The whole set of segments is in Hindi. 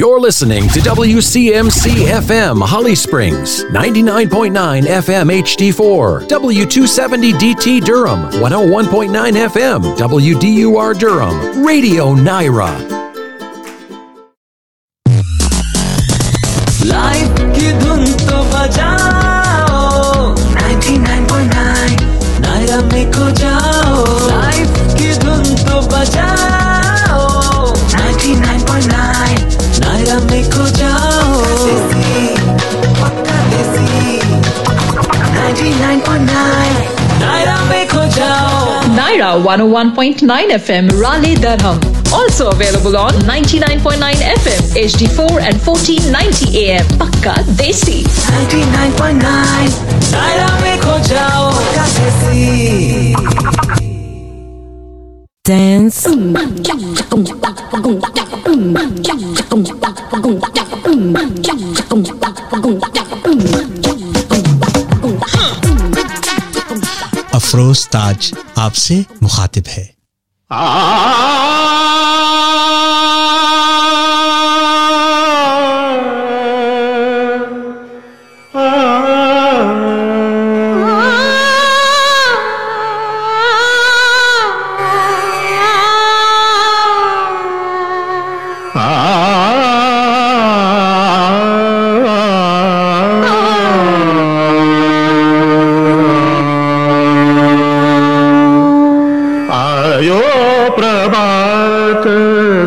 You're listening to WCMC FM Holly Springs, 99.9 FM HD4, W270 DT Durham, 101.9 FM, WDUR Durham, Radio Naira. 101.9 FM Raleigh Durham. Also available on 99.9 FM HD4 and 1490 AM Pakka Desi. 99.9 Dance. Afroz ताज आपसे मुखातिब है। आयो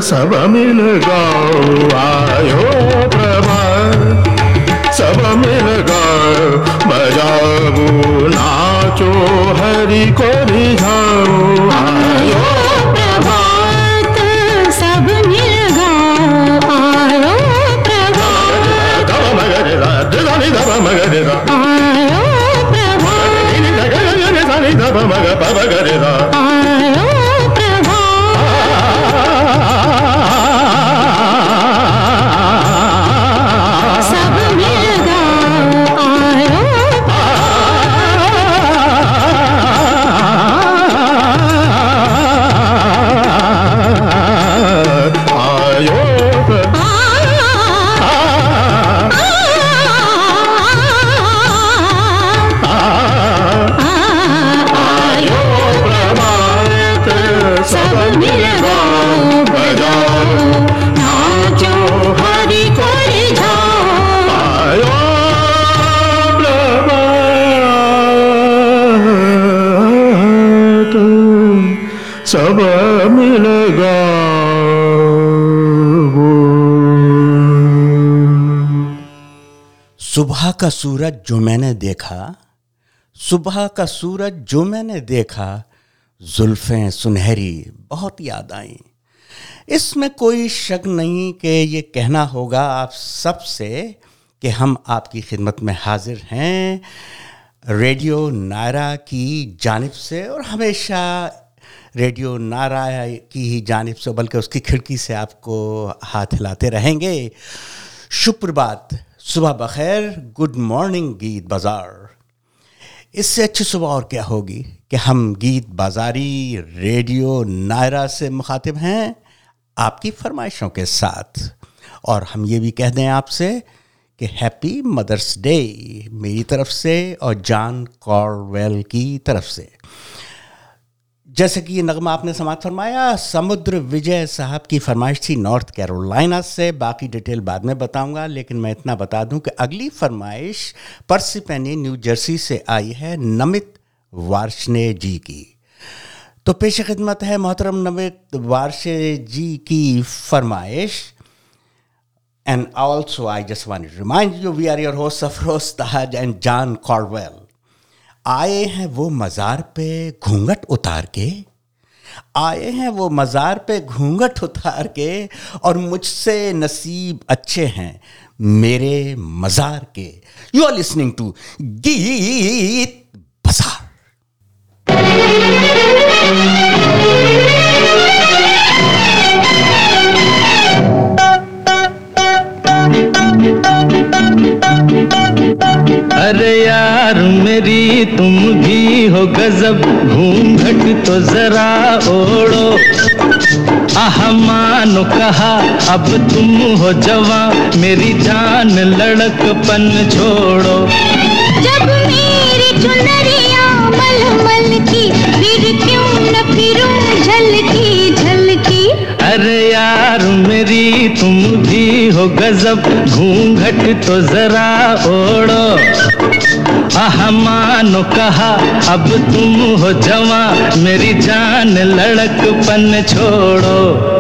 सब का सूरज जो मैंने देखा, सुबह का सूरज जो मैंने देखा, जुल्फें सुनहरी बहुत याद आई। इसमें कोई शक नहीं कि ये कहना होगा आप सबसे कि हम आपकी खिदमत में हाजिर हैं। रेडियो नायरा की जानिब से और हमेशा रेडियो नारा की ही जानिब से, बल्कि उसकी खिड़की से आपको हाथ हिलाते रहेंगे। शुप्रभात सुबह बखैर गुड मॉर्निंग गीत बाज़ार। इससे अच्छी सुबह और क्या होगी कि हम गीत बाजारी, रेडियो नायरा से मुखातिब हैं आपकी फरमाइशों के साथ। और हम ये भी कह दें आपसे कि हैप्पी मदर्स डे मेरी तरफ़ से और जॉन कॉरवेल की तरफ़ से। जैसे कि ये नगमा आपने समाप्त फरमाया, समुद्र विजय साहब की फरमाइश थी नॉर्थ कैरोलिना से। बाकी डिटेल बाद में बताऊँगा, लेकिन मैं इतना बता दूँ कि अगली फरमाइश पर्सिपेनी न्यू जर्सी से आई है नमित वार्षने जी की। तो पेश खिदमत है मोहतरम नमित वार्षे जी की फरमाइश। And also I just want to remind you we are your host Afroz Taj and John Corwell आए हैं वो मज़ार पे घूंघट उतार के, आए हैं वो मज़ार पे घूंघट उतार के और मुझसे नसीब अच्छे हैं मेरे मज़ार के। यू आर लिसनिंग टू गीत बाज़ार। अरे यार गजब घूंघट तो जरा ओढ़ो। आह, मानो कहा, अब तुम हो जवा मेरी जान लड़कपन छोड़ो। जब मेरी चुनरिया मलमल की, फिर क्यों न फिरूं झलकी मेरी, तुम भी हो गजब। घूंघट तो जरा ओढ़ो। आह, मानो कहा, अब तुम हो जवा। मेरी जान लड़कपन छोड़ो।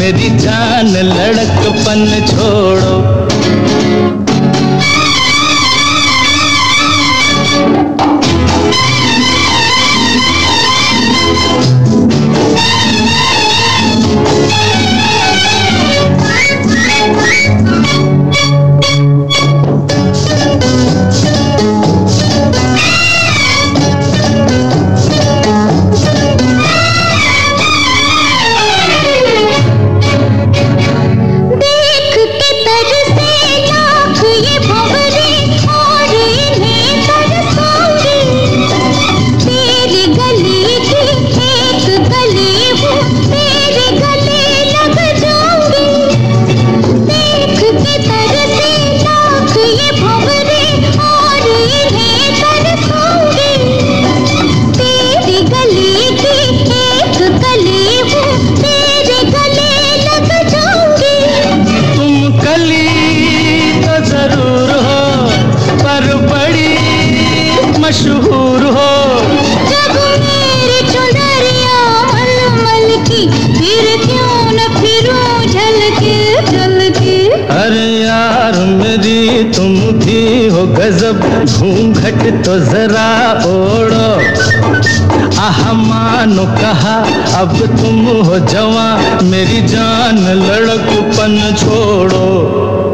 मेरी जान लड़कपन छोड़ो झलके अरे यार, मेरी तुम भी हो गजब। घूंघट तो जरा ओढ़ो। आह, मानो कहा, अब तुम हो जवा मेरी जान लड़कपन छोड़ो।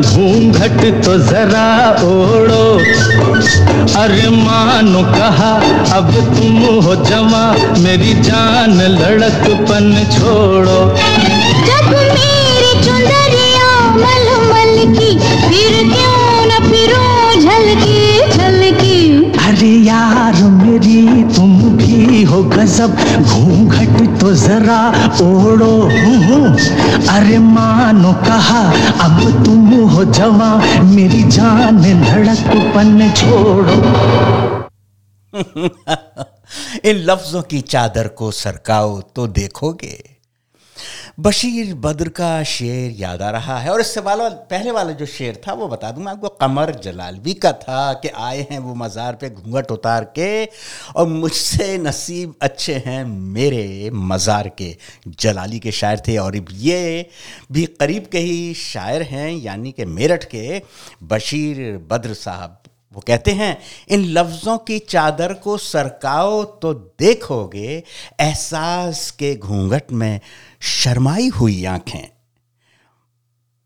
घूंघट तो जरा ओढ़ो। अरे मानो कहा, अब तुम हो जमा मेरी जान लड़कपन छोड़ो। जब मेरी चुनरिया मलमल की, फिर क्यों न फिरूं झलकी झलकी अरे यार, मेरी तुम भी हो गजब। घूंघट तो जरा ओढ़ो। अरे मानो कहा, अब तुम हो जवा। मेरी जान धड़क लड़कपन छोड़ो। इन लफ्जों की चादर को सरकाओ तो देखोगे। बशीर बद्र का शेर याद आ रहा है। और इससे वाला पहले वाला जो शेर था, वो बता दूँ मैं आपको, कमर जलालवी का था कि आए हैं वो मज़ार पे घूंघट उतार के, और मुझसे नसीब अच्छे हैं मेरे मज़ार के। जलाली के शायर थे, और ये भी करीब के ही शायर हैं, यानी कि मेरठ के बशीर बद्र साहब। वो कहते हैं, इन लफ्ज़ों की चादर को सरकाओ तो देखोगे, एहसास के घूंघट में शर्माई हुई आँखें।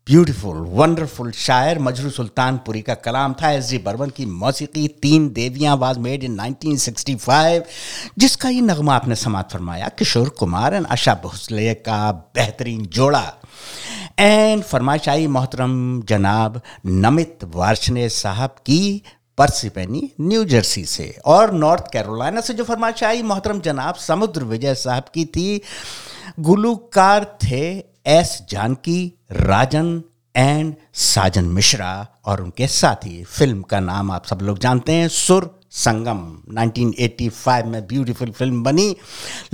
ब्यूटीफुल, वंडरफुल शायर मजरू सुल्तानपुरी का कलाम था। एस जी बर्वन की मौसीकी, तीन देवियाँ वाज मेड इन 1965 जिसका ये नगमा आपने समात फरमाया, किशोर कुमार एंड आशा भोसले का बेहतरीन जोड़ा। एंड फरमाइश आई मोहतरम जनाब नमित वार्षने साहब की पर्सिपेनी, न्यू जर्सी से। और नॉर्थ कैरोलिना से जो फरमाइश आई मोहतरम जनाब, समुद्र विजय साहब की थी। गुलूकार थे एस जानकी राजन एंड साजन मिश्रा और उनके साथी फ़िल्म का नाम आप सब लोग जानते हैं सुर संगम 1985 में ब्यूटीफुल फ़िल्म बनी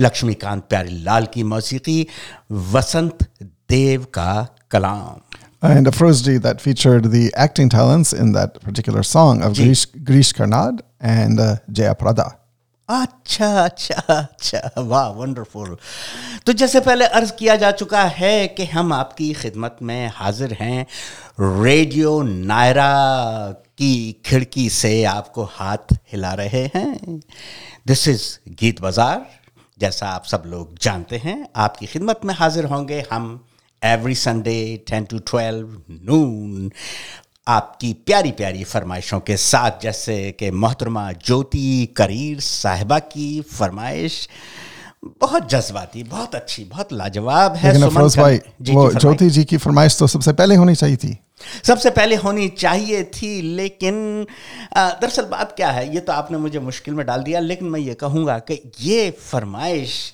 लक्ष्मीकांत प्यारी लाल की मौसीकी वसंत देव का कलाम And Afrozji that featured the acting talents in that particular song of Ji. Grish, Grish Karnad and uh, Jaya Prada. अच्छा अच्छा अच्छा वाह वंडरफुल तो जैसे पहले अर्ज़ किया जा चुका है कि हम आपकी खिदमत में हाजिर हैं रेडियो नायरा की खिड़की से आपको हाथ हिला रहे हैं। दिस इज़ गीत बाज़ार, जैसा आप सब लोग जानते हैं, आपकी खिदमत में हाजिर होंगे हम every Sunday ten to twelve noon आपकी प्यारी प्यारी फरमाइशों के साथ जैसे कि मोहतरमा ज्योति करीर साहिबा की फरमाइश बहुत जज्बाती बहुत अच्छी बहुत लाजवाब है सुमन अफरोज भाई जी, वो ज्योति जी की फरमाइश तो सबसे पहले होनी चाहिए थी। सबसे पहले होनी चाहिए थी लेकिन दरअसल बात क्या है ये तो आपने मुझे मुश्किल में डाल दिया लेकिन मैं ये कहूँगा कि ये फरमाइश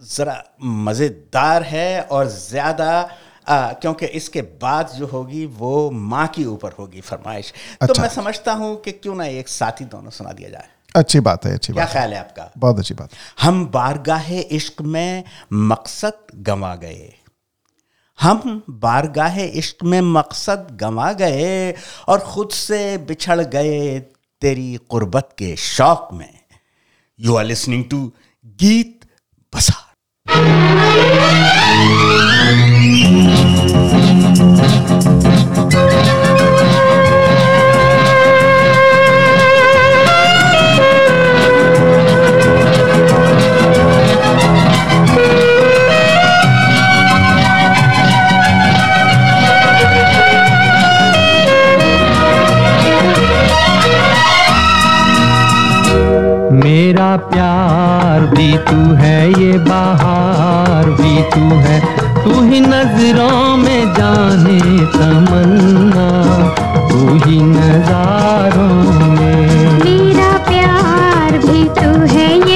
ज़रा मज़ेदार है और ज़्यादा क्योंकि इसके बाद जो होगी वो माँ के ऊपर होगी फरमाइश। अच्छा। तो अच्छा। मैं समझता हूँ कि क्यों ना एक साथ ही दोनों सुना दिया जाए। अच्छी बात है अच्छी क्या बात ख्याल है आपका? बहुत अच्छी बात। हम बारगाह इश्क में मकसद गंवा गए। हम बारगाह इश्क में मकसद गंवा गए और खुद से बिछड़ गए तेरी कुर्बत के शौक में। यू आर लिसनिंग टू गीत बसार मेरा प्यार भी तू है ये बाहर भी तू है। तू ही नज़रों में जाने तमन्ना, तू ही नजारों में। मेरा प्यार भी तू है, ये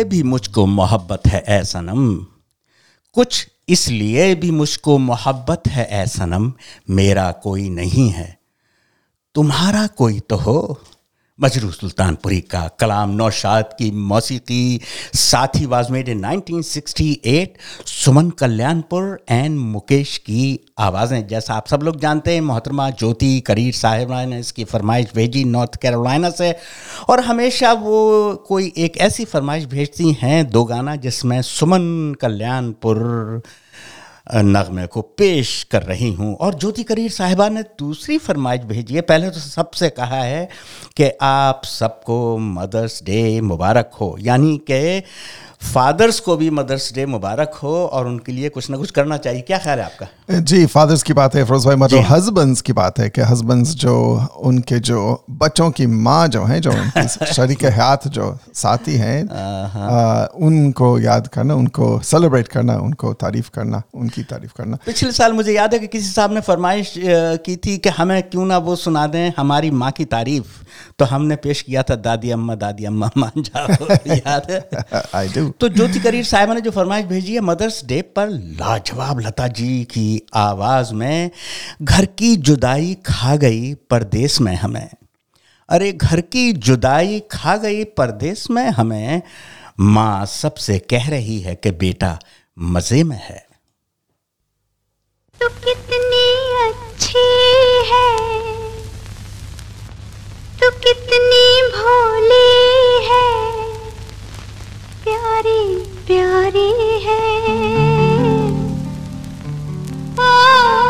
इसलिए भी मुझको मोहब्बत है, ऐ सनम। कुछ इसलिए भी मुझको मोहब्बत है, ऐ सनम। मेरा कोई नहीं है। तुम्हारा कोई तो हो। मजरू सुल्तानपुरी का कलाम नौशाद की मौसीकी Saathi was made in 1968 Suman Kalyanpur and Mukesh की आवाज़ें। जैसा आप सब लोग जानते हैं, मोहतरमा ज्योति करीर साहिबा ने इसकी फरमाइश भेजी नॉर्थ कैरोलिना से। और हमेशा वो कोई एक ऐसी फरमाइश भेजती हैं, दो गाना जिसमें सुमन कल्याणपुर नगमे को पेश कर रही हूँ। और ज्योति करीर साहिबा ने दूसरी फरमाइश भेजी है। पहले तो सबसे कहा है कि आप सबको मदर्स डे मुबारक हो। यानी कि फादर्स को भी मदर्स डे मुबारक हो और उनके लिए कुछ ना कुछ करना चाहिए। क्या ख्याल है आपका? जी फादर्स की बात है फिरोज भाई मतलब हाँ। हस्बैंड्स की बात है कि हस्बैंड्स जो उनके जो बच्चों की माँ जो है जो उनकी शरीक हाथ जो साथी हैं उनको याद करना उनको सेलिब्रेट करना उनको तारीफ़ करना उनकी तारीफ़ करना। पिछले साल मुझे याद है कि किसी साहब ने फरमाइश की थी कि हमें क्यों ना वो सुना दें हमारी माँ की तारीफ़। तो हमने पेश किया था दादी अम्मा दादी अम्मा मान जाओ याद है? आई डू तो ज्योति करीर साहिबा ने जो फरमाइश भेजी है मदर्स डे पर लाजवाब लता जी की आवाज़ में घर की जुदाई खा गई परदेश में हमें। अरे घर की जुदाई खा गई परदेश में हमें माँ सबसे कह रही है कि बेटा मज़े में है। तू कितनी अच्छी है। तू कितनी भोली है। प्यारी प्यारी है। ओ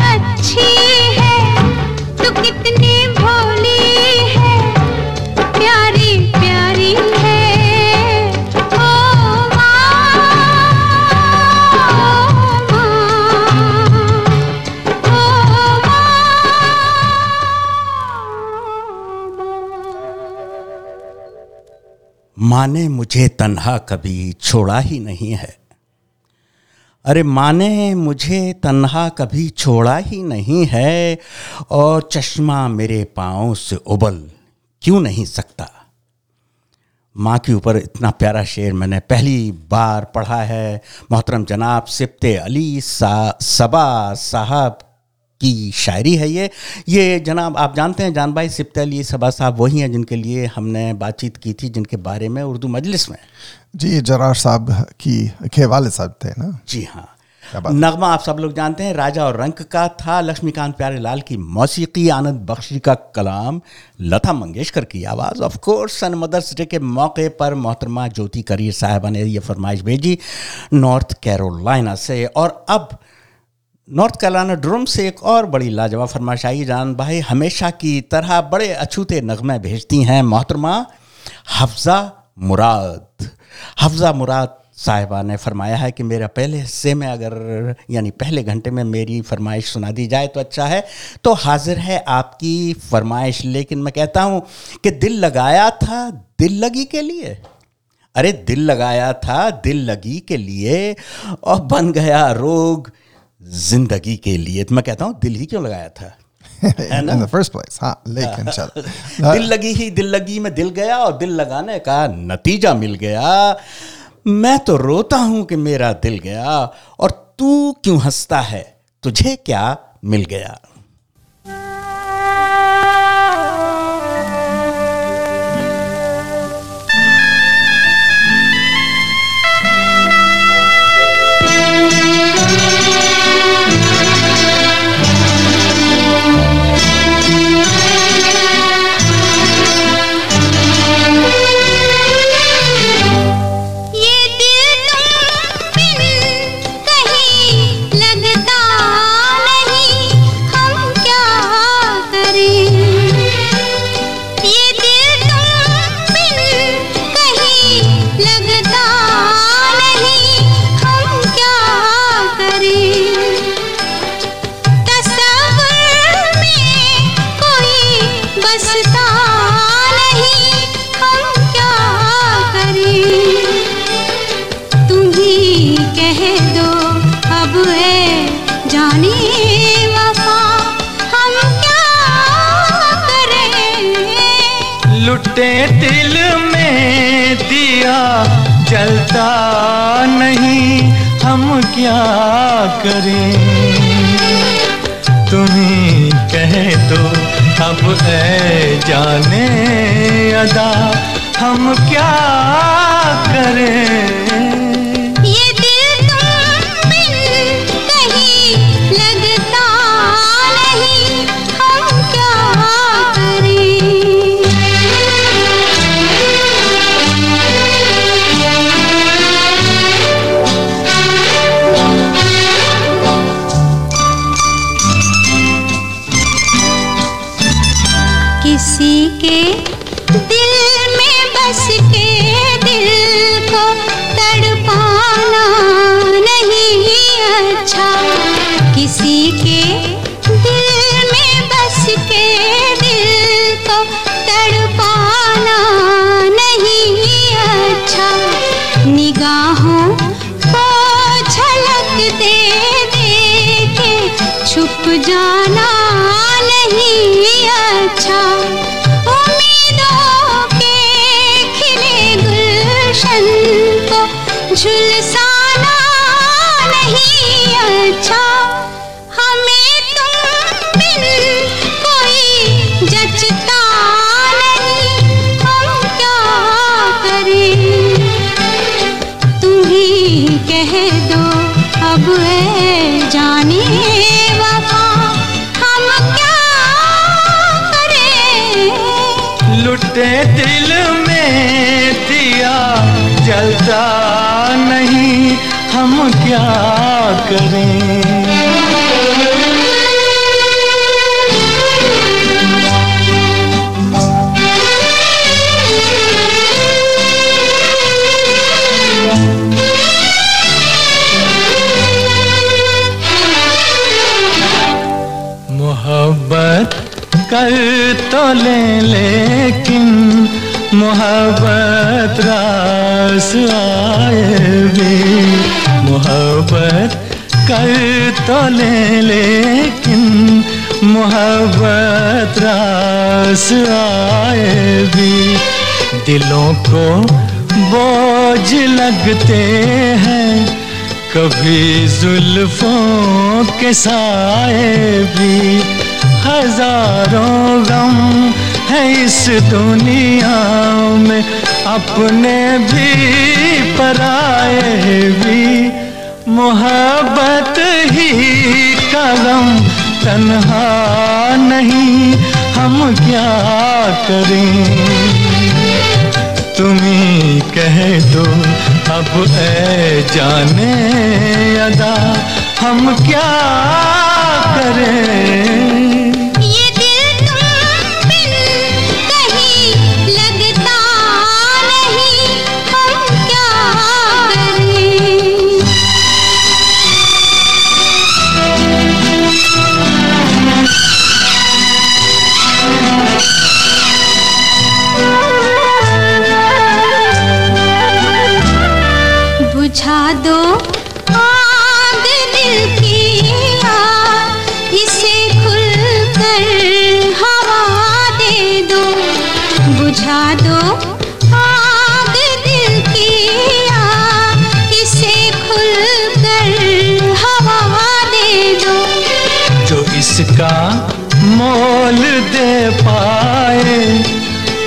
अच्छी तो कितनी प्यारी प्यारी है। माँ ने मुझे तन्हा कभी छोड़ा ही नहीं है। अरे माँ ने मुझे तन्हा कभी छोड़ा ही नहीं है और चश्मा मेरे पाँव से उबल क्यों नहीं सकता? माँ के ऊपर इतना प्यारा शेर मैंने पहली बार पढ़ा है। मोहतरम जनाब सिप्ते अली सा, सबा साहब की शायरी है ये। ये जनाब आप जानते हैं जान भाई सिप्ते अली सबा साहब वही हैं जिनके लिए हमने बातचीत की थी जिनके बारे में उर्दू मजलिस में। जी जरार साहब की के वाले साहब थे ना? जी हाँ। नगमा आप सब लोग जानते हैं राजा और रंक का था लक्ष्मीकांत प्यारे लाल की मौसीकी आनंद बख्शी का कलाम लता मंगेशकर की आवाज़। Of course sun mother's day के मौके पर मोहतरमा ज्योति करीर साहबा ने यह फरमाइश भेजी नॉर्थ कैरोलिना से। और अब नॉर्थ कैरोलिना ड्रम से एक और बड़ी लाजवाब फरमाइश आई। जान भाई, हमेशा की तरह बड़े अछूते नगमे भेजती हैं मोहतरमा हफ्जा मुराद। हफ्जा मुराद साहिबा ने फरमाया है कि मेरा पहले हिस्से में अगर, यानी पहले घंटे में मेरी फरमाइश सुना दी जाए तो अच्छा है। तो हाजिर है आपकी फरमाइश, लेकिन मैं कहता हूँ कि दिल लगाया था दिल लगी के लिए। अरे, दिल लगाया था दिल लगी के लिए, और बन गया रोग ज़िंदगी के लिए। तो मैं कहता हूँ दिल ही क्यों लगाया था? इन द फ़र्स्ट प्लेस हाँ लेकिन चलो। दिल लगी ही दिल लगी में दिल गया और दिल लगाने का नतीजा मिल गया। मैं तो रोता हूँ कि मेरा दिल गया और तू क्यों हंसता है? तुझे क्या मिल गया? जलता नहीं हम क्या करें? तुम्हें कह दो अब है जाने अदा, हम क्या करें? करें। मोहब्बत कर तो ले लेकिन मोहब्बत रास आए भी। मोहब्बत कर तो ले लेकिन मोहब्बत रास आए भी। दिलों को बोझ लगते हैं, कभी जुल्फों के साए भी। हज़ारों गम है इस दुनिया में, अपने भी पराए भी। मोहब्बत ही कलम तन्हा नहीं, हम क्या करें? तुम्ही कह दो, अब ऐ जाने अदा, हम क्या करें?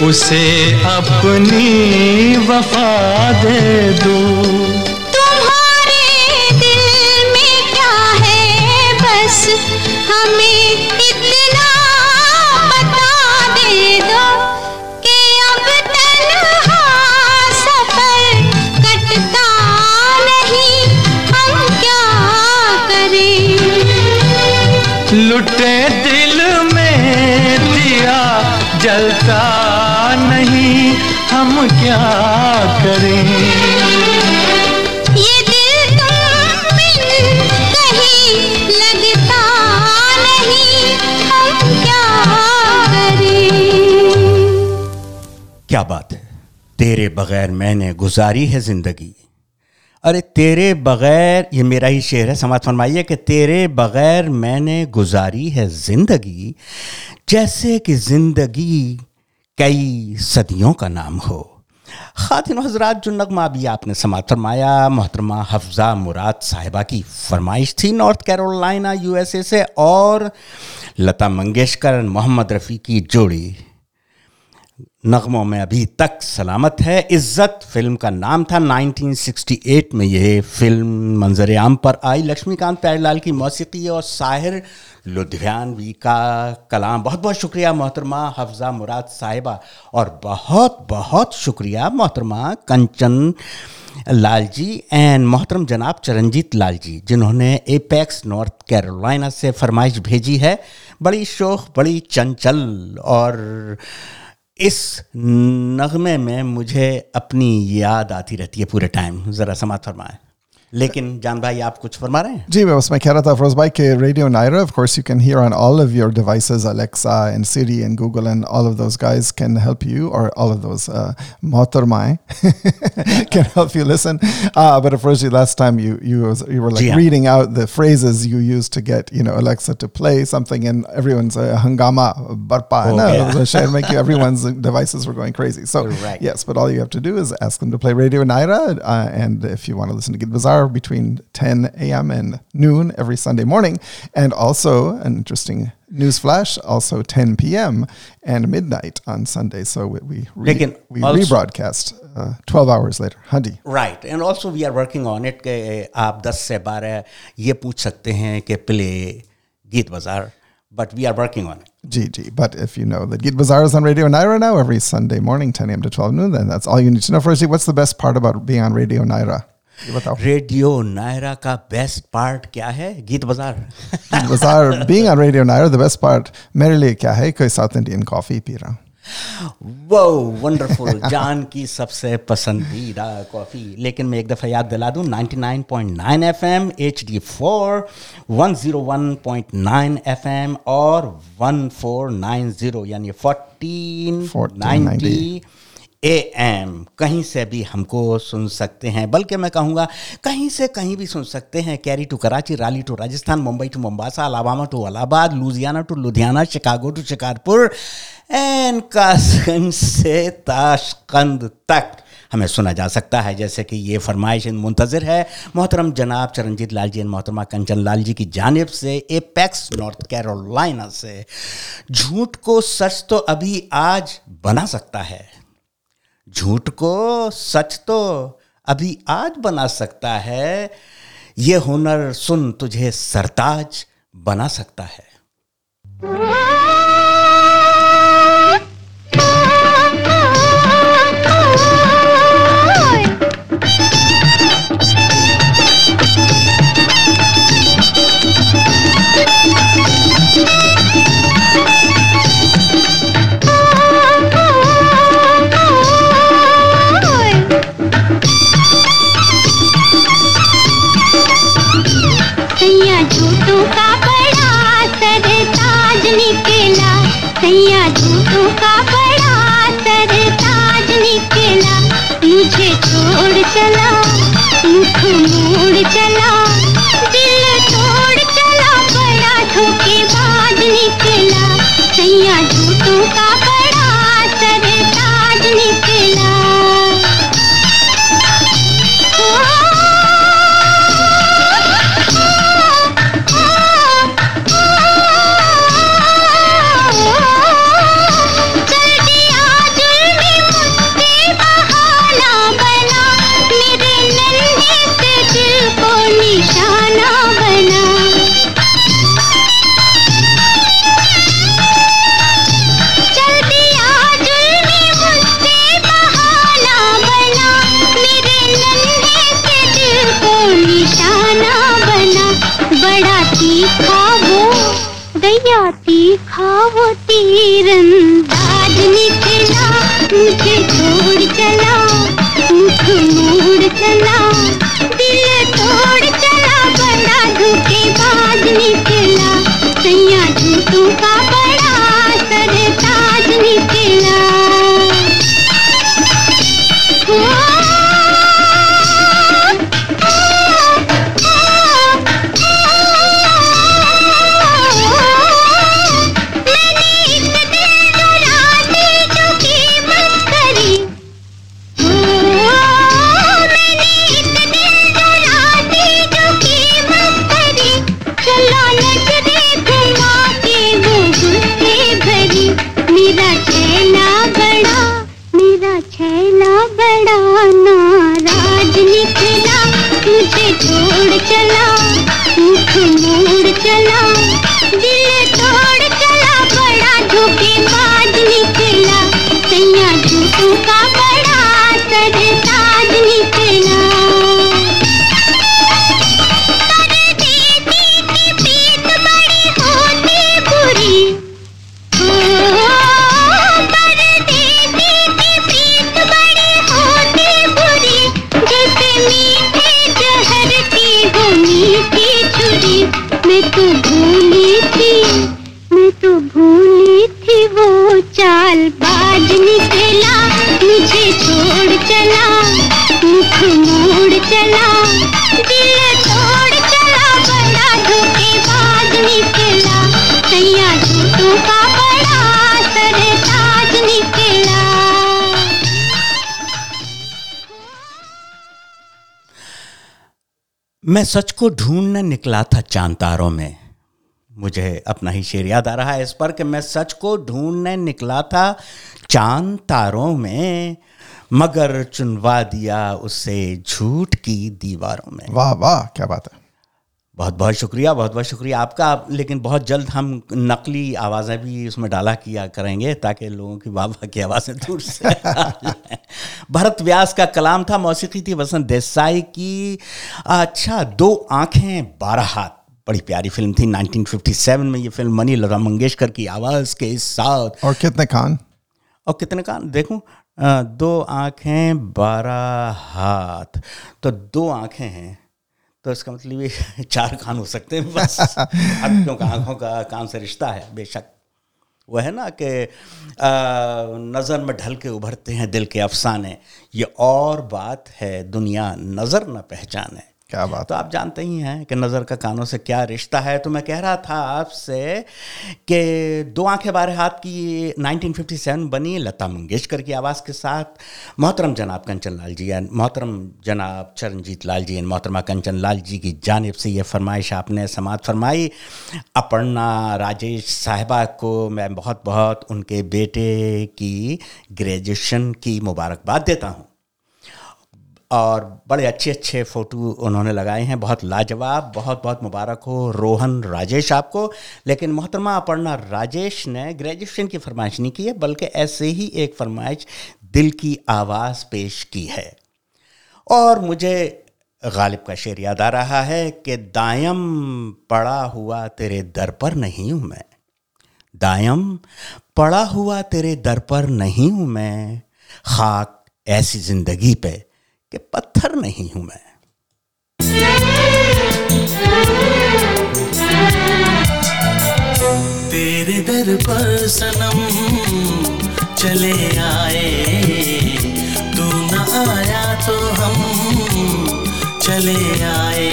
उसे अपनी वफा दे दो। हम क्या करें? ये दिल तुम बिन कहीं लगता नहीं हम क्या क्या बात है? तेरे बगैर मैंने गुजारी है ज़िंदगी। अरे तेरे बगैर ये मेरा ही शेर है समाज फरमाइए कि तेरे बगैर मैंने गुजारी है ज़िंदगी। जैसे कि ज़िंदगी कई सदियों का नाम हो। खातिन हजरात, जो नगमा अभी आपने समात फरमाया, मोहतरमा हफ्जा मुराद साहिबा की फरमाइश थी नॉर्थ कैरोलिना, यूएसए से, और लता मंगेशकर, मोहम्मद रफ़ी की जोड़ी नगमों में अभी तक सलामत है। इज़्ज़त फ़िल्म का नाम था 1968 में यह फ़िल्म मंजर आम पर आई। लक्ष्मीकांत प्यारेलाल की मौसीकी और साहिर लुधियानवी का कलाम। बहुत बहुत शुक्रिया मोहतरमा हफ्जा मुराद साहिबा। और बहुत बहुत शुक्रिया मोहतरमा कंचन लाल जी एंड मोहतरम जनाब चरणजीत लाल जी जिन्होंने एपेक्स नॉर्थ कैरोलिना से फरमाइश भेजी है। बड़ी शोख बड़ी चंचल और इस नगमे में मुझे अपनी याद आती रहती है पूरे टाइम ज़रा समात फरमाएँ। लेकिन जान भाई आप कुछ फरमा रहे हैं जी मैं बस मैं कह रहा था फरोज भाई कि radio Naira of course you can hear on all of your devices Alexa and Siri and Google and all of those guys can help you और ऑल ऑफ़ दोस मोहतरमाएँ can help you listen uh, but of course last time you you was, you were like Yeah. reading out the phrases you used to get you know Alexa to play something and everyone's uh, hangama barpa Oh, no, yeah. the share make you everyone's devices were going crazy so Right. yes but all you have to do is ask them to play Radio Naira uh, and if you want to listen to Git Bazaar between 10 a.m. and noon every Sunday morning and also an interesting news flash also 10 p.m. and midnight on Sunday so we we, re- Lekin we also- rebroadcast uh, 12 hours later Hadi right and also we are working on it कि आप 10 से 12 ये पूछ सकते हैं कि प्ले गीत बाजार but we are working on it GG. But if you know that Git Bazaar is on Radio Naira now every Sunday morning, 10 a.m. to 12 noon, then that's all you need to know. Firstly, what's the best part about being on Radio Naira? ये बताओ। रेडियो नायरा का बेस्ट पार्ट क्या है? गीत बाज़ार। Git Bazaar, being on Radio Naira, the best part, मेरे लिए क्या है? कोई South Indian coffee पी रहा हूँ। वो वंडरफुल जान की सबसे पसंदीदा कॉफ़ी लेकिन मैं एक दफ़ा याद दिला दूँ 99.9 एफएम HD4 101.9 एफएम और 1490 यानी 1490 ए एम कहीं से भी हमको सुन सकते हैं। बल्कि मैं कहूँगा, कहीं से कहीं भी सुन सकते हैं। Cary to Karachi, Raleigh to Rajasthan, Mumbai to Mombasa Alabama to Allahabad, Ludhiana to Ludhiana, Chicago to Shikarpur and Kasganj से ताशकंद तक हमें सुना जा सकता है। जैसे कि ये फरमाइश मुंतज़र है। मोहतरम जनाब चरणजीत लाल जी मोहतरमा कंचन लाल जी की जानब से, एपेक्स, नॉर्थ कैरोलिना से। झूठ को सच तो अभी आज बना सकता है। झूठ को सच तो अभी आज बना सकता है, ये हुनर सुन तुझे सरताज बना सकता है। मुझे छोड़ चला, मुख मोड़ चला, दिल तोड़ चला, बड़ा धोखेबाज निकला, सैया झूठों का मैं तो भूली सच को ढूँढने निकला था चाँद तारों में। मुझे अपना ही शेर याद आ रहा है इस पर कि मैं सच को ढूँढने निकला था चाँद तारों में, मगर चुनवा दिया उसे झूठ की दीवारों में। वाह वाह, क्या बात है। बहुत बहुत शुक्रिया बहुत बहुत शुक्रिया आपका। लेकिन बहुत जल्द हम नकली आवाज़ें भी उसमें डाला किया करेंगे ताकि लोगों की वाह की आवाज़ें दूर से भरत व्यास का कलाम था मौसीकी थी वसंत देसाई की। अच्छा दो आँखें बारह हाथ। बड़ी प्यारी फ़िल्म थी 1957 में ये फ़िल्म मनी लता मंगेशकर की आवाज़ के साथ। और कितने कान? और कितने कान? देखूँ दो आँखें बारह हाथ। तो दो आँखें हैं। तो इसका मतलब ये चार कान हो सकते हैं बस। हाथियों का आँखों का कान से रिश्ता है बेशक। वह है ना कि नज़र में ढल के उभरते हैं दिल के अफसाने। ये और बात है दुनिया नज़र न पहचाने। क्या बात तो आप जानते ही हैं कि नज़र का कानों से क्या रिश्ता है। तो मैं कह रहा था आपसे कि दो आँखें बारह हाथ की 1957 बनी लता मंगेशकर की आवाज़ के साथ। मोहतरम जनाब कंचन लाल जी एंड मोहतरम जनाब चरणजीत लाल जी एंड मोहतरमा कंचन लाल जी की जानब से ये फरमाइश आपने समात फरमाई। अपर्णा राजेश साहिबा को मैं बहुत बहुत उनके बेटे की ग्रेजुएशन की मुबारकबाद देता हूँ। और बड़े अच्छे अच्छे फ़ोटो उन्होंने लगाए हैं। बहुत लाजवाब, बहुत बहुत मुबारक हो रोहन राजेश आपको। लेकिन मोहतरमा अपर्णा राजेश ने ग्रेजुएशन की फरमाइश नहीं की है, बल्कि ऐसे ही एक फरमाइश दिल की आवाज़ पेश की है। और मुझे गालिब का शेर याद आ रहा है कि दायम पड़ा हुआ तेरे दर पर नहीं हूँ मैं। दायम पड़ा हुआ तेरे दर पर नहीं हूँ मैं। खाक ऐसी ज़िंदगी पे कि पत्थर नहीं हूँ मैं। तेरे दर पर सनम चले आए, तू न आया तो हम चले आए।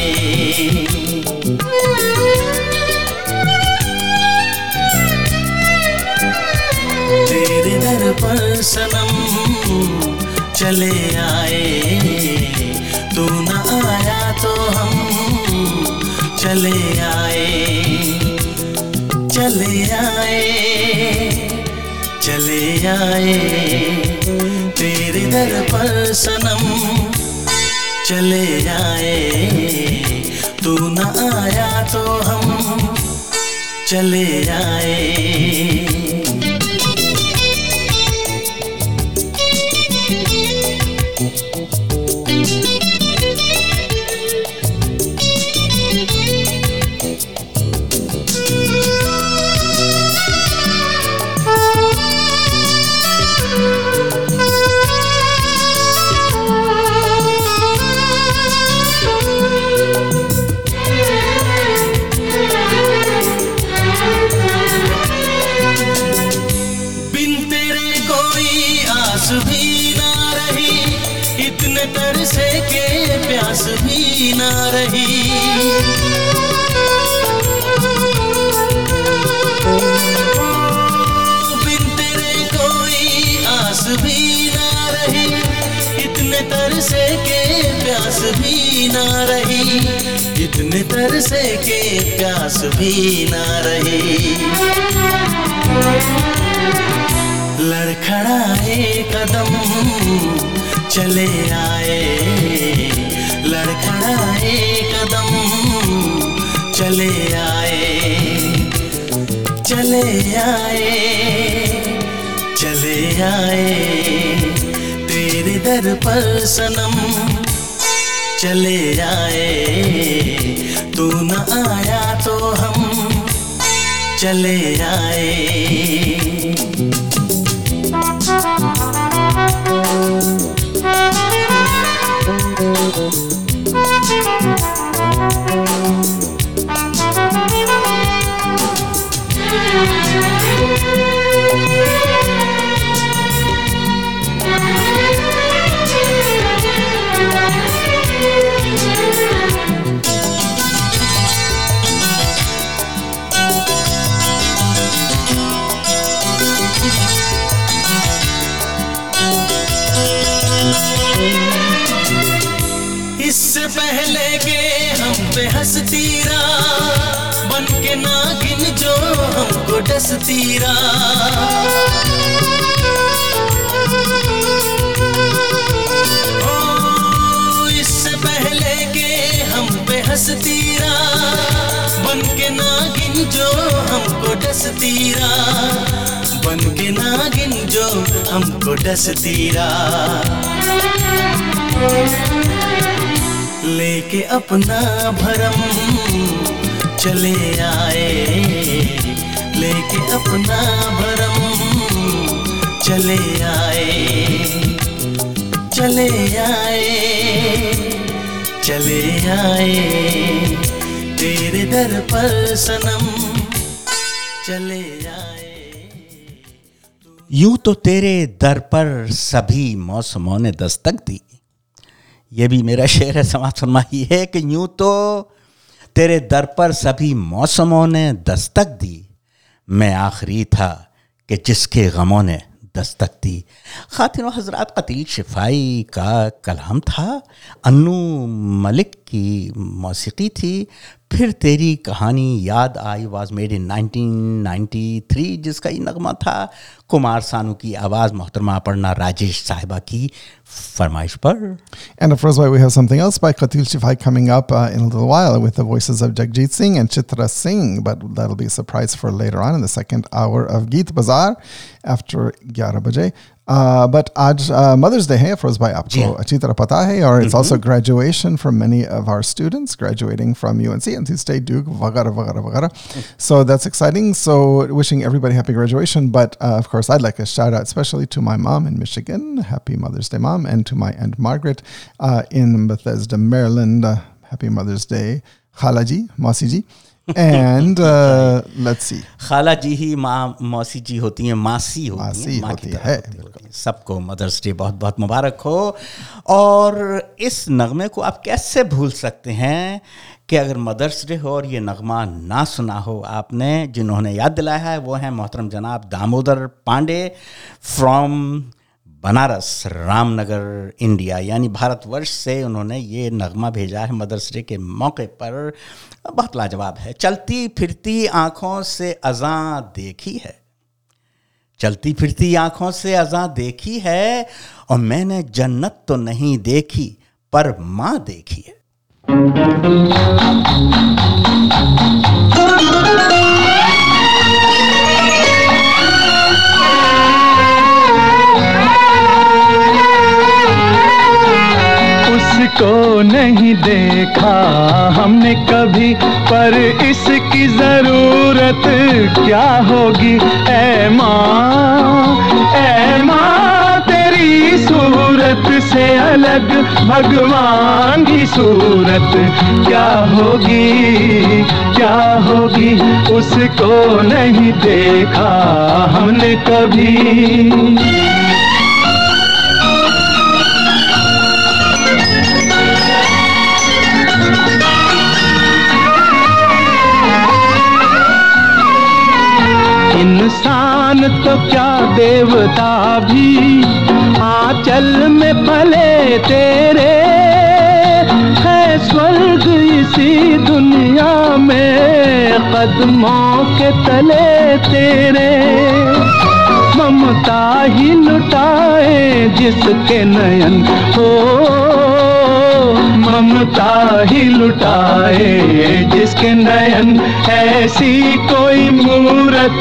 तेरे दर पर सनम चले आए चले आए चले आए चले आए। तेरे दर पर सनम, चले आए। तू न आया तो हम चले आए। तरसे के प्यास भी ना रही। बिन तेरे कोई आस भी ना रही, इतने तरसे के प्यास भी ना रही, इतने तरसे के प्यास भी ना रही। लड़खड़ाए कदम चले आए, लड़खड़ाए कदम, चले आए चले आए चले आए, तेरे दर पर सनम, चले आए, तू न आया तो हम, चले आए। नागिन जो हमको डसती ओ, इससे पहले के हम पे हंसती बन के नागिन जो हमको डसती बन के नागिन जो हमको डसती लेके अपना भरम चले आए, लेके अपना भरम चले आए चले आए चले आए, तेरे दर पर सनम चले आए। यूँ तो तेरे दर पर सभी मौसमों ने दस्तक दी। ये भी मेरा शेर है समाज फरमाई है कि यूँ तो तेरे दर पर सभी मौसमों ने दस्तक दी। मैं आखिरी था कि जिसके गमों ने दस्तक दी। खातिन हजरात कतील शिफाई का कलाम था। अनु मलिक की मौसीकी थी। फिर तेरी कहानी याद आई वॉज़ मेड इन 1993 जिसका ये नगमा था, कुमार सानू की आवाज़, मोहतरमा अपर्णा राजेश साहिबा की फरमाइश पर। And of course we have something else by Qateel Shifai coming up in a little while with the voices of Jagjit Singh and Chitra Singh but that will be a surprise for later on in the second hour of Geet Bazaar after 11 बजे Uh, but आज uh, Mother's Day है अफरोज भाई आपको अच्छी तरह पता है और it's also graduation for many of our students graduating from UNC, NC State, Duke, वगैरह वगैरह वगैरह. So that's exciting. So wishing everybody happy graduation. But uh, of course, I'd like a shout out especially to my mom in Michigan. Happy Mother's Day, mom, and to my aunt Margaret uh, in Bethesda, Maryland. Uh, happy Mother's Day, Khalaji, Masiji. Uh, let's see. खाला जी ही माँ मौसी जी होती हैं मासी होती मासी हैं माँ होती है, होती सबको मदर्स डे बहुत बहुत मुबारक हो। और इस नगमे को आप कैसे भूल सकते हैं कि अगर मदर्स डे हो और ये नगमा ना सुना हो आपने जिन्होंने याद दिलाया है वो हैं मोहतरम जनाब दामोदर पांडे फ्रॉम बनारस, रामनगर, इंडिया, यानी भारतवर्ष से उन्होंने ये नगमा भेजा है मदर्स डे के मौके पर। बहुत लाजवाब है। चलती फिरती आँखों से अजां देखी है। चलती फिरती आँखों से अजां देखी है और मैंने जन्नत तो नहीं देखी, पर माँ देखी है। उसको नहीं देखा हमने कभी, पर इसकी ज़रूरत क्या होगी? ऐ माँ ऐ माँ, तेरी सूरत से अलग भगवान की सूरत क्या होगी? क्या होगी? उसको नहीं देखा हमने कभी। तो क्या देवता भी आंचल में पले तेरे? है स्वर्ग इसी दुनिया में कदमों के तले तेरे। ममता ही लुटाए जिसके नयन हो ममता ही लुटाए, जिसके नयन ऐसी कोई मूरत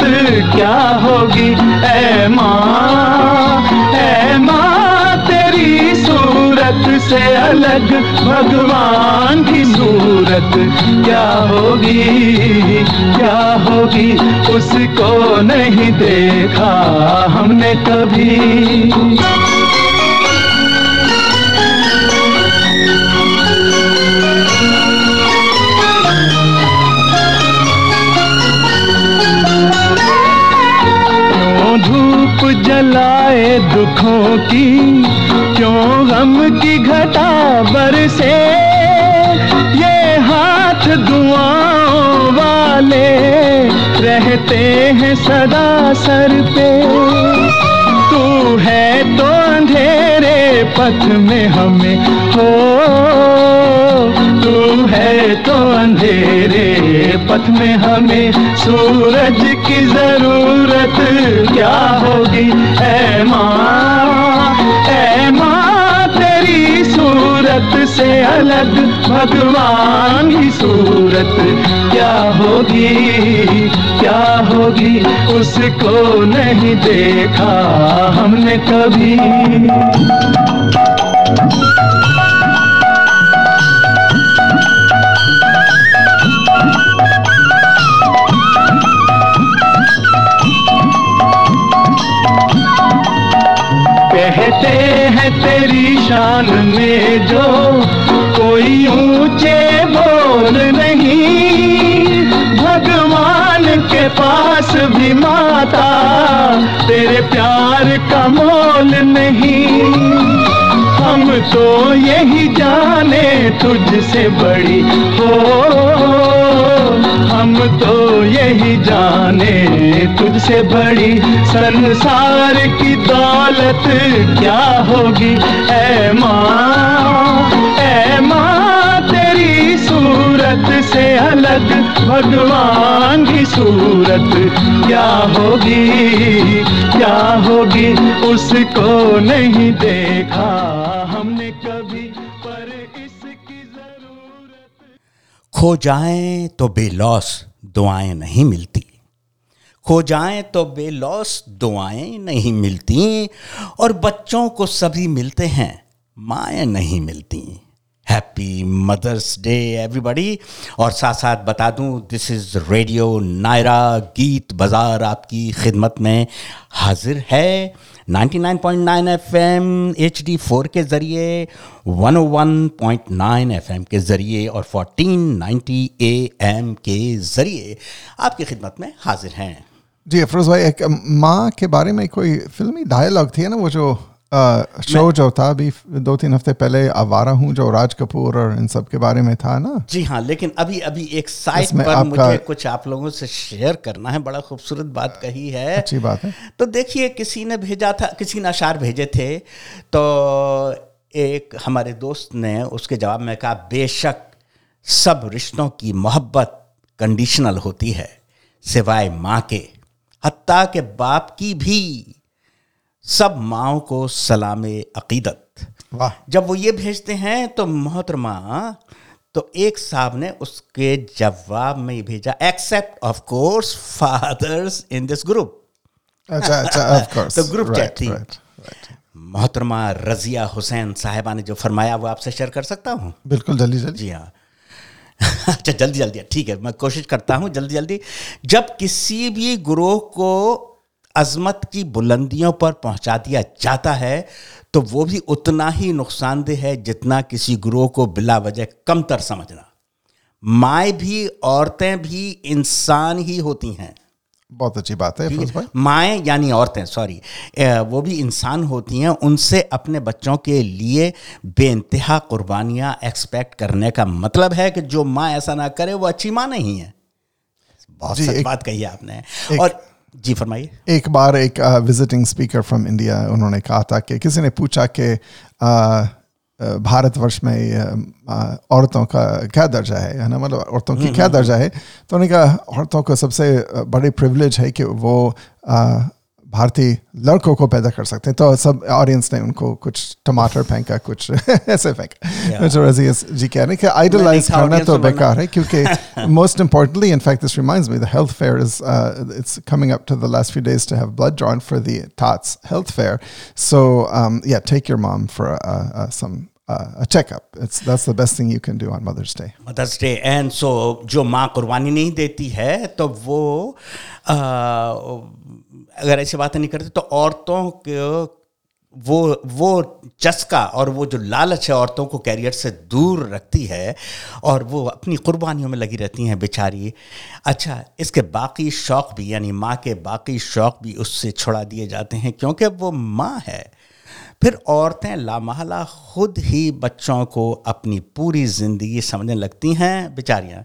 क्या होगी? ऐ माँ ऐ माँ, तेरी सूरत से अलग भगवान की सूरत क्या होगी? क्या होगी? उसको नहीं देखा हमने कभी। की, क्यों गम की घटा बरसे ये हाथ दुआओं वाले रहते हैं सदा सर पे। तू है तो अंधेरे पथ में हमें हो। तू है तो अंधेरे पथ में हमें। सूरज की ज़रूरत क्या होगी है माँ? से अलग भगवान की सूरत। क्या होगी? क्या होगी? उसको नहीं देखा हमने कभी। तेरी शान में जो कोई ऊँचे बोल नहीं। भगवान के पास भी माता, तेरे प्यार का मोल नहीं। हम तो यही जाने तुझसे बड़ी हो। हम तो यही जाने तुझसे बड़ी। संसार की दौलत क्या होगी, ऐ माँ? सूरत से अलग, भगवान की सूरत। क्या होगी क्या होगी, उसको नहीं देखा। हमने कभी पर इसकी ज़रूरत खो जाएँ तो बेलौस दुआएँ नहीं मिलती। खो जाएँ तो बेलौस दुआएँ नहीं मिलती। और बच्चों को सभी मिलते हैं, माएँ नहीं मिलती। हैप्पी मदर्स डे एवरीबॉडी और साथ साथ बता दूँ दिस इज़ रेडियो नायरा गीत बाज़ार आपकी खिदमत में हाजिर है। 99.9 एफएम HD4 के ज़रिए 101.9 एफएम के ज़रिए और 1490 AM के ज़रिए आपकी खिदमत में हाजिर हैं। जी, अफरोज भाई, एक माँ के बारे में कोई फिल्मी डायलॉग थी ना वो जो शो जो था अभी दो तीन हफ़्ते पहले आवारा हूँ जो राज कपूर और इन सब के बारे में था ना? जी हाँ लेकिन अभी अभी एक साइट पर मुझे कुछ आप लोगों से शेयर करना है बड़ा खूबसूरत बात कही है। अच्छी बात है। तो देखिए किसी ने भेजा था किसी ने अशार भेजे थे तो एक हमारे दोस्त ने उसके जवाब में कहा बेशक सब रिश्तों की मोहब्बत कंडीशनल होती है सिवाय माँ के। हत्ता के बाप की भी सब माओ को सलाम अकीदत। वाह। जब वो ये भेजते हैं तो मोहतरमा तो एक साहब ने उसके जवाब में भेजा except of course fathers in this group अच्छा अच्छा ऑफ़ कोर्स तो group chat थी। मोहतरमा रजिया हुसैन साहिबा ने जो फरमाया वो आपसे शेयर कर सकता हूँ? बिल्कुल जल्दी जल्दी। जी हाँ। अच्छा जल्दी जल्दी। ठीक है मैं कोशिश करता हूँ जल्दी जल्दी। जब किसी भी ग्रोह को अजमत की बुलंदियों पर पहुँचा दिया जाता है तो वो भी उतना ही नुकसानदेह है जितना किसी ग्रोह को बिला वजह कमतर समझना। माए भी औरतें भी इंसान ही होती हैं। बहुत अच्छी बात है माएँ यानी औरतें सॉरी वो भी इंसान होती हैं उनसे अपने बच्चों के लिए बेइंतहा कुर्बानियाँ एक्सपेक्ट करने का मतलब है कि जो माँ ऐसा ना करे वो अच्छी माँ नहीं है। बहुत सच बात कही आपने। और जी फरमाइए। एक बार एक विजिटिंग स्पीकर फ्रॉम इंडिया उन्होंने कहा था कि किसी ने पूछा कि अ, अ, भारतवर्ष में अ, अ, औरतों का क्या दर्जा है? है ना? मतलब औरतों की क्या दर्जा है? तो उन्होंने कहा औरतों को सबसे बड़ी प्रिविलेज है कि वो भारतीय लड़कों को पैदा कर सकते हैं तो सब ऑडियंस ने उनको कुछ टमाटर फेंका कुछ ऐसे फेंका जो रजिया जी कह रहे हैं कि आइडलाइज था करना audience तो को बनना। बेकार है क्योंकि most importantly in fact this reminds me the health fair is uh, it's coming up to the last few days to have blood drawn for the tots health fair so um, yeah take your mom for uh, uh, some uh, a checkup it's that's the best thing you can do on mother's day mother's day and so जो माँ कुर्बानी नहीं देती है तो वो आ, अगर ऐसी बातें नहीं करते तो औरतों को, वो वो चस्का और वो जो लालच है औरतों को कैरियर से दूर रखती है और वो अपनी कुर्बानियों में लगी रहती हैं बेचारी। अच्छा इसके बाकी शौक़ भी, यानी माँ के बाकी शौक़ भी उससे छुड़ा दिए जाते हैं, क्योंकि वो माँ है। फिर औरतें लामहला खुद ही बच्चों को अपनी पूरी ज़िंदगी समझने लगती हैं, बेचारियाँ।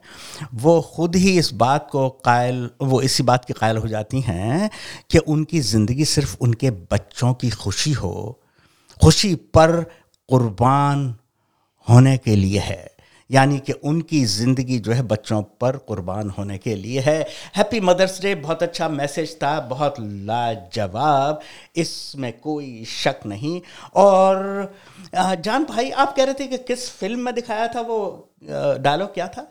वो खुद ही इस बात को कायल, वो इसी बात के कायल हो जाती हैं कि उनकी ज़िंदगी सिर्फ़ उनके बच्चों की खुशी हो। खुशी पर कुर्बान होने के लिए है। यानी कि उनकी ज़िंदगी जो है बच्चों पर कुर्बान होने के लिए है। हैप्पी मदर्स डे बहुत अच्छा मैसेज था बहुत लाजवाब इसमें कोई शक नहीं। और जान भाई आप कह रहे थे कि किस फ़िल्म में दिखाया था वो डायलॉग क्या था?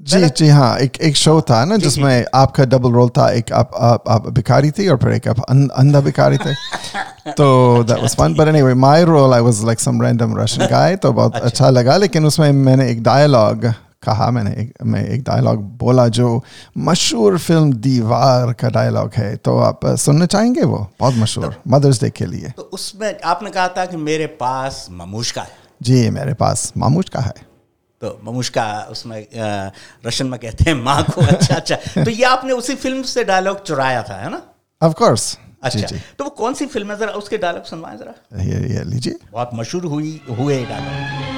जी जी हाँ एक एक शो था ना जिसमें आपका डबल रोल था एक आप आप, आप भिखारी थी और फिर एक आप अं- अंधा भिखारी थे। तो that was fun but anyway my role I was like some random Russian guy तो बहुत अच्छा। लगा। लेकिन उसमें मैंने एक डायलॉग कहा मैंने एक मैं एक डायलॉग बोला जो मशहूर फ़िल्म दीवार का डायलॉग है। तो आप सुनना चाहेंगे वो? बहुत मशहूर। तो, मदर्स डे के लिए। तो उसमें आपने कहा था कि मेरे पास ममूशका है। जी मेरे पास मामूज का है। तो ममुष्का उसमें रशियन में कहते हैं माँ को। अच्छा अच्छा। तो ये आपने उसी फ़िल्म से डायलॉग चुराया था है ना? ऑफ़ कोर्स अच्छा जी। तो वो कौन सी फ़िल्म है? जरा उसके डायलॉग सुनवाएँ जरा। ये ये लीजिए। बहुत मशहूर हुई हुए डायलॉग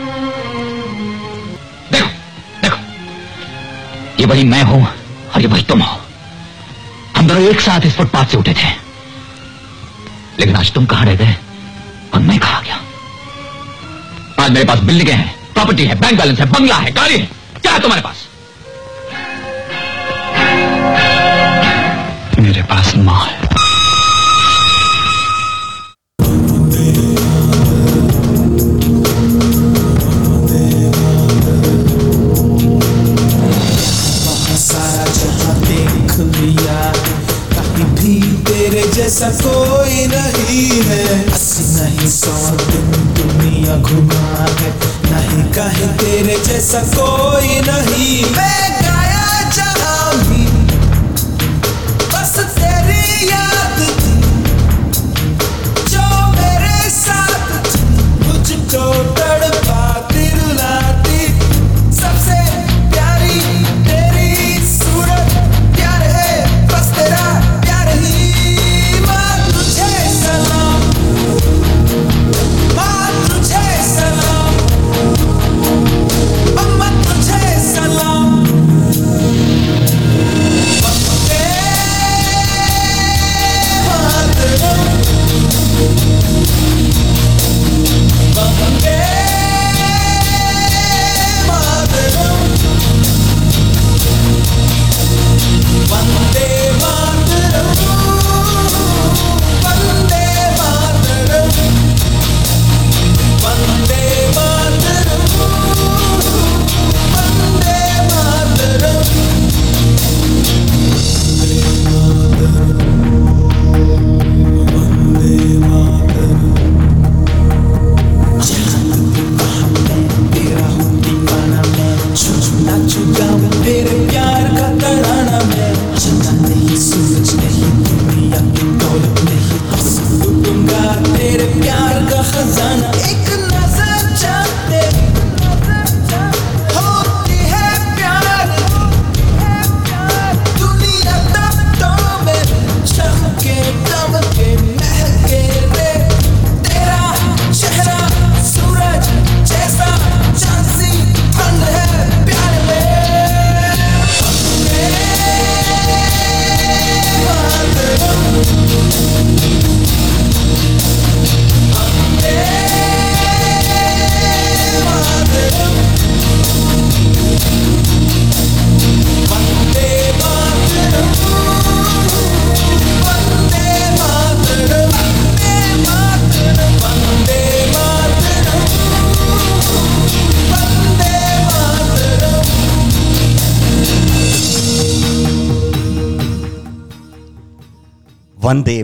ये वही मैं हूँ और ये वही तुम हो। हम दोनों एक साथ इस फुटपाथ से उठे थे। लेकिन आज तुम कहाँ रह गए? और मैं कहा गया? आज मेरे पास बिल्डिंगें हैं प्रॉपर्टी है बैंक बैलेंस है बंगला है गाड़ी है। क्या है तुम्हारे पास? मेरे पास माँ है। जैसा कोई नहीं है। अस्सी नहीं सौ दिन दुनिया घुमा है। नहीं, कहीं तेरे जैसा कोई नहीं। मैं गाया जहाँ भी, बस तेरी याद थी। जो मेरे साथ थी, मुझको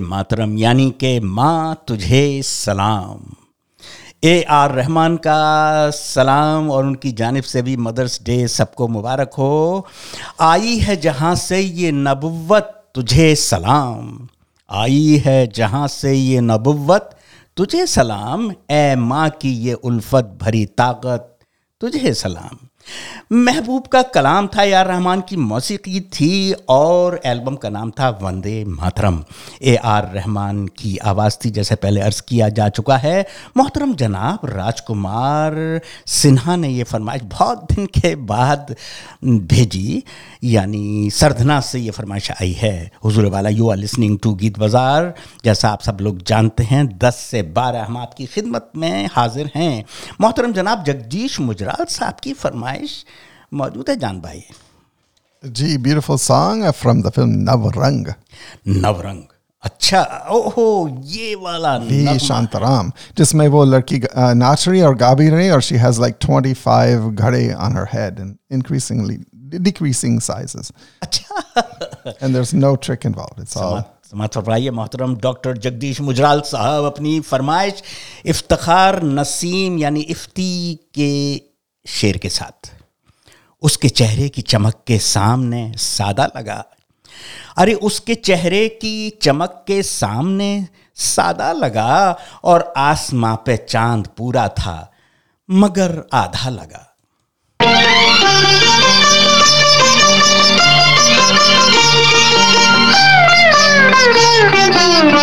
मातरम, यानी के माँ तुझे सलाम। ए आर रहमान का सलाम और उनकी जानिब से भी मदर्स डे सबको मुबारक हो। आई है जहाँ से ये नबुव्वत तुझे सलाम। आई है जहाँ से ये नबुव्वत तुझे सलाम। ए माँ की ये उल्फत भरी ताकत तुझे सलाम। महबूब का कलाम था यार रहमान की मौसीकी थी और एल्बम का नाम था वंदे मातरम। ए आर रहमान की आवाज़ थी, जैसे पहले अर्ज़ किया जा चुका है। मोहतरम जनाब, राजकुमार सिन्हा ने ये फरमाइश बहुत दिन के बाद भेजी, यानी सरधना से ये फरमाइश आई है। हुजूर वाला यू आर लिसनिंग टू गीत बाज़ार। जैसा आप सब लोग जानते हैं, दस से बारह हम आपकी खिदमत में हाजिर हैं। मोहतरम जनाब, जगदीश मुजराल साहब की फरमाइश मौजूद है जान भाई जी beautiful song from the film Navrang Navrang अच्छा ओहो ये वाला वी शांताराम जिसमें वो लड़की नाच रही और गा भी रही और शी हैज़ लाइक 25 घड़े on her head and increasingly decreasing sizes. And there's no trick involved. It's all समात फरमाइए मोहतरम डॉक्टर जगदीश मुजराल साहब अपनी फरमाइश इफ्तार नसीम यानी इफ्ती के शेर के साथ। उसके चेहरे की चमक के सामने सादा लगा। अरे, उसके चेहरे की चमक के सामने सादा लगा और आसमां पे चाँद पूरा था, मगर आधा लगा।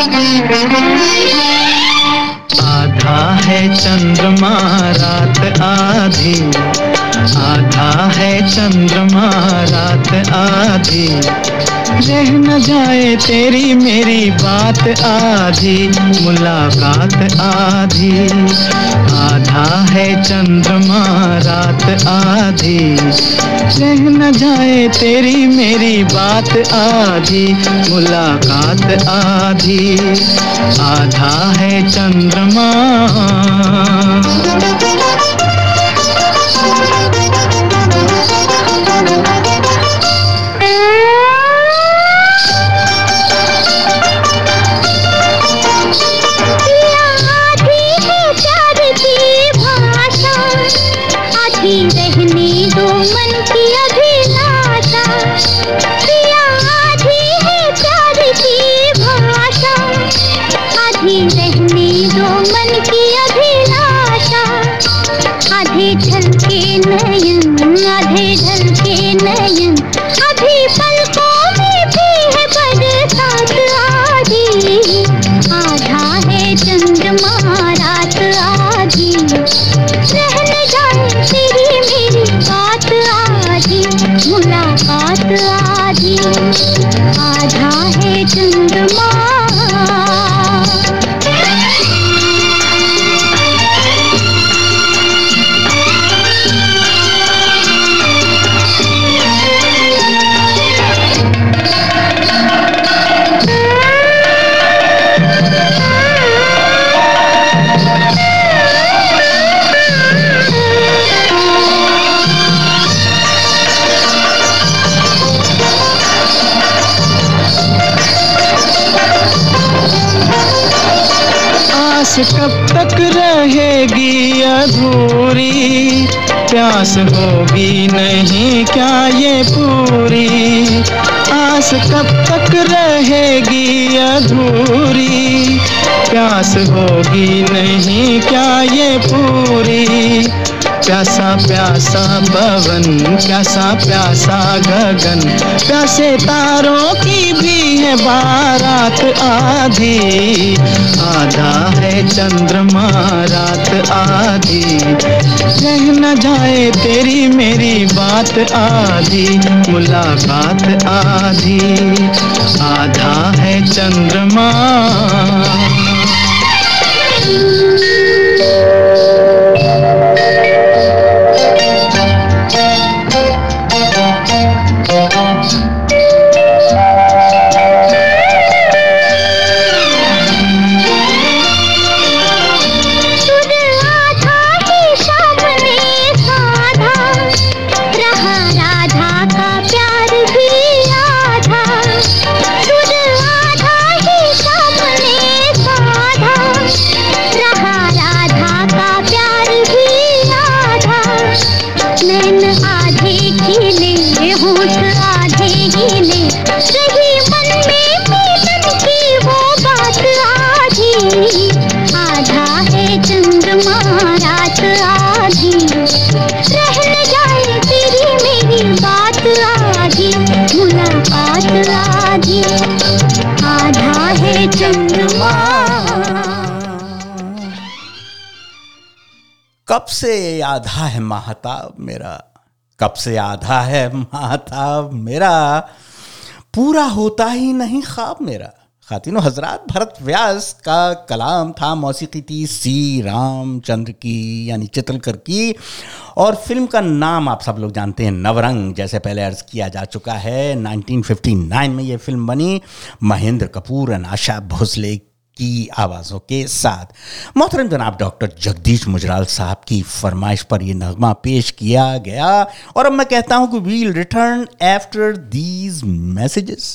Thank you. आधा है चंद्रमा रात आधी। आधा है चंद्रमा रात आधी। रह न जाए तेरी मेरी बात आधी, मुलाकात आधी। आधा है चंद्रमा रात आधी। रह न जाए तेरी मेरी बात आधी, मुलाकात आधी। आधा है चंद्रमा चंद्रमा प्यास होगी नहीं क्या ये पूरी? आस कब तक रहेगी अधूरी? प्यास होगी नहीं क्या ये पूरी? प्यासा प्यासा पवन प्यासा प्यासा गगन। प्यासे तारों की भी है बारात आधी। आधा है चंद्रमा रात आधी। रह न जाए तेरी मेरी बात आधी, मुलाकात आधी। आधा है चंद्रमा। कब से आधा है महाताब मेरा? कब से आधा है महाताब मेरा? पूरा होता ही नहीं ख्वाब मेरा। खातिनो हजरात, भरत व्यास का कलाम था मौसीकी थी सी रामचंद्र की, यानी चित्रकर की। और फ़िल्म का नाम आप सब लोग जानते हैं, नवरंग, जैसे पहले अर्ज़ किया जा चुका है। 1959 में ये फ़िल्म बनी। महेंद्र कपूर एंड आशा भोसले की आवाज़ों के साथ। मोहतरम जनाब, डॉक्टर जगदीश मुजराल साहब की फरमाइश पर यह नगमा पेश किया गया और अब मैं कहता हूँ कि we'll return after these messages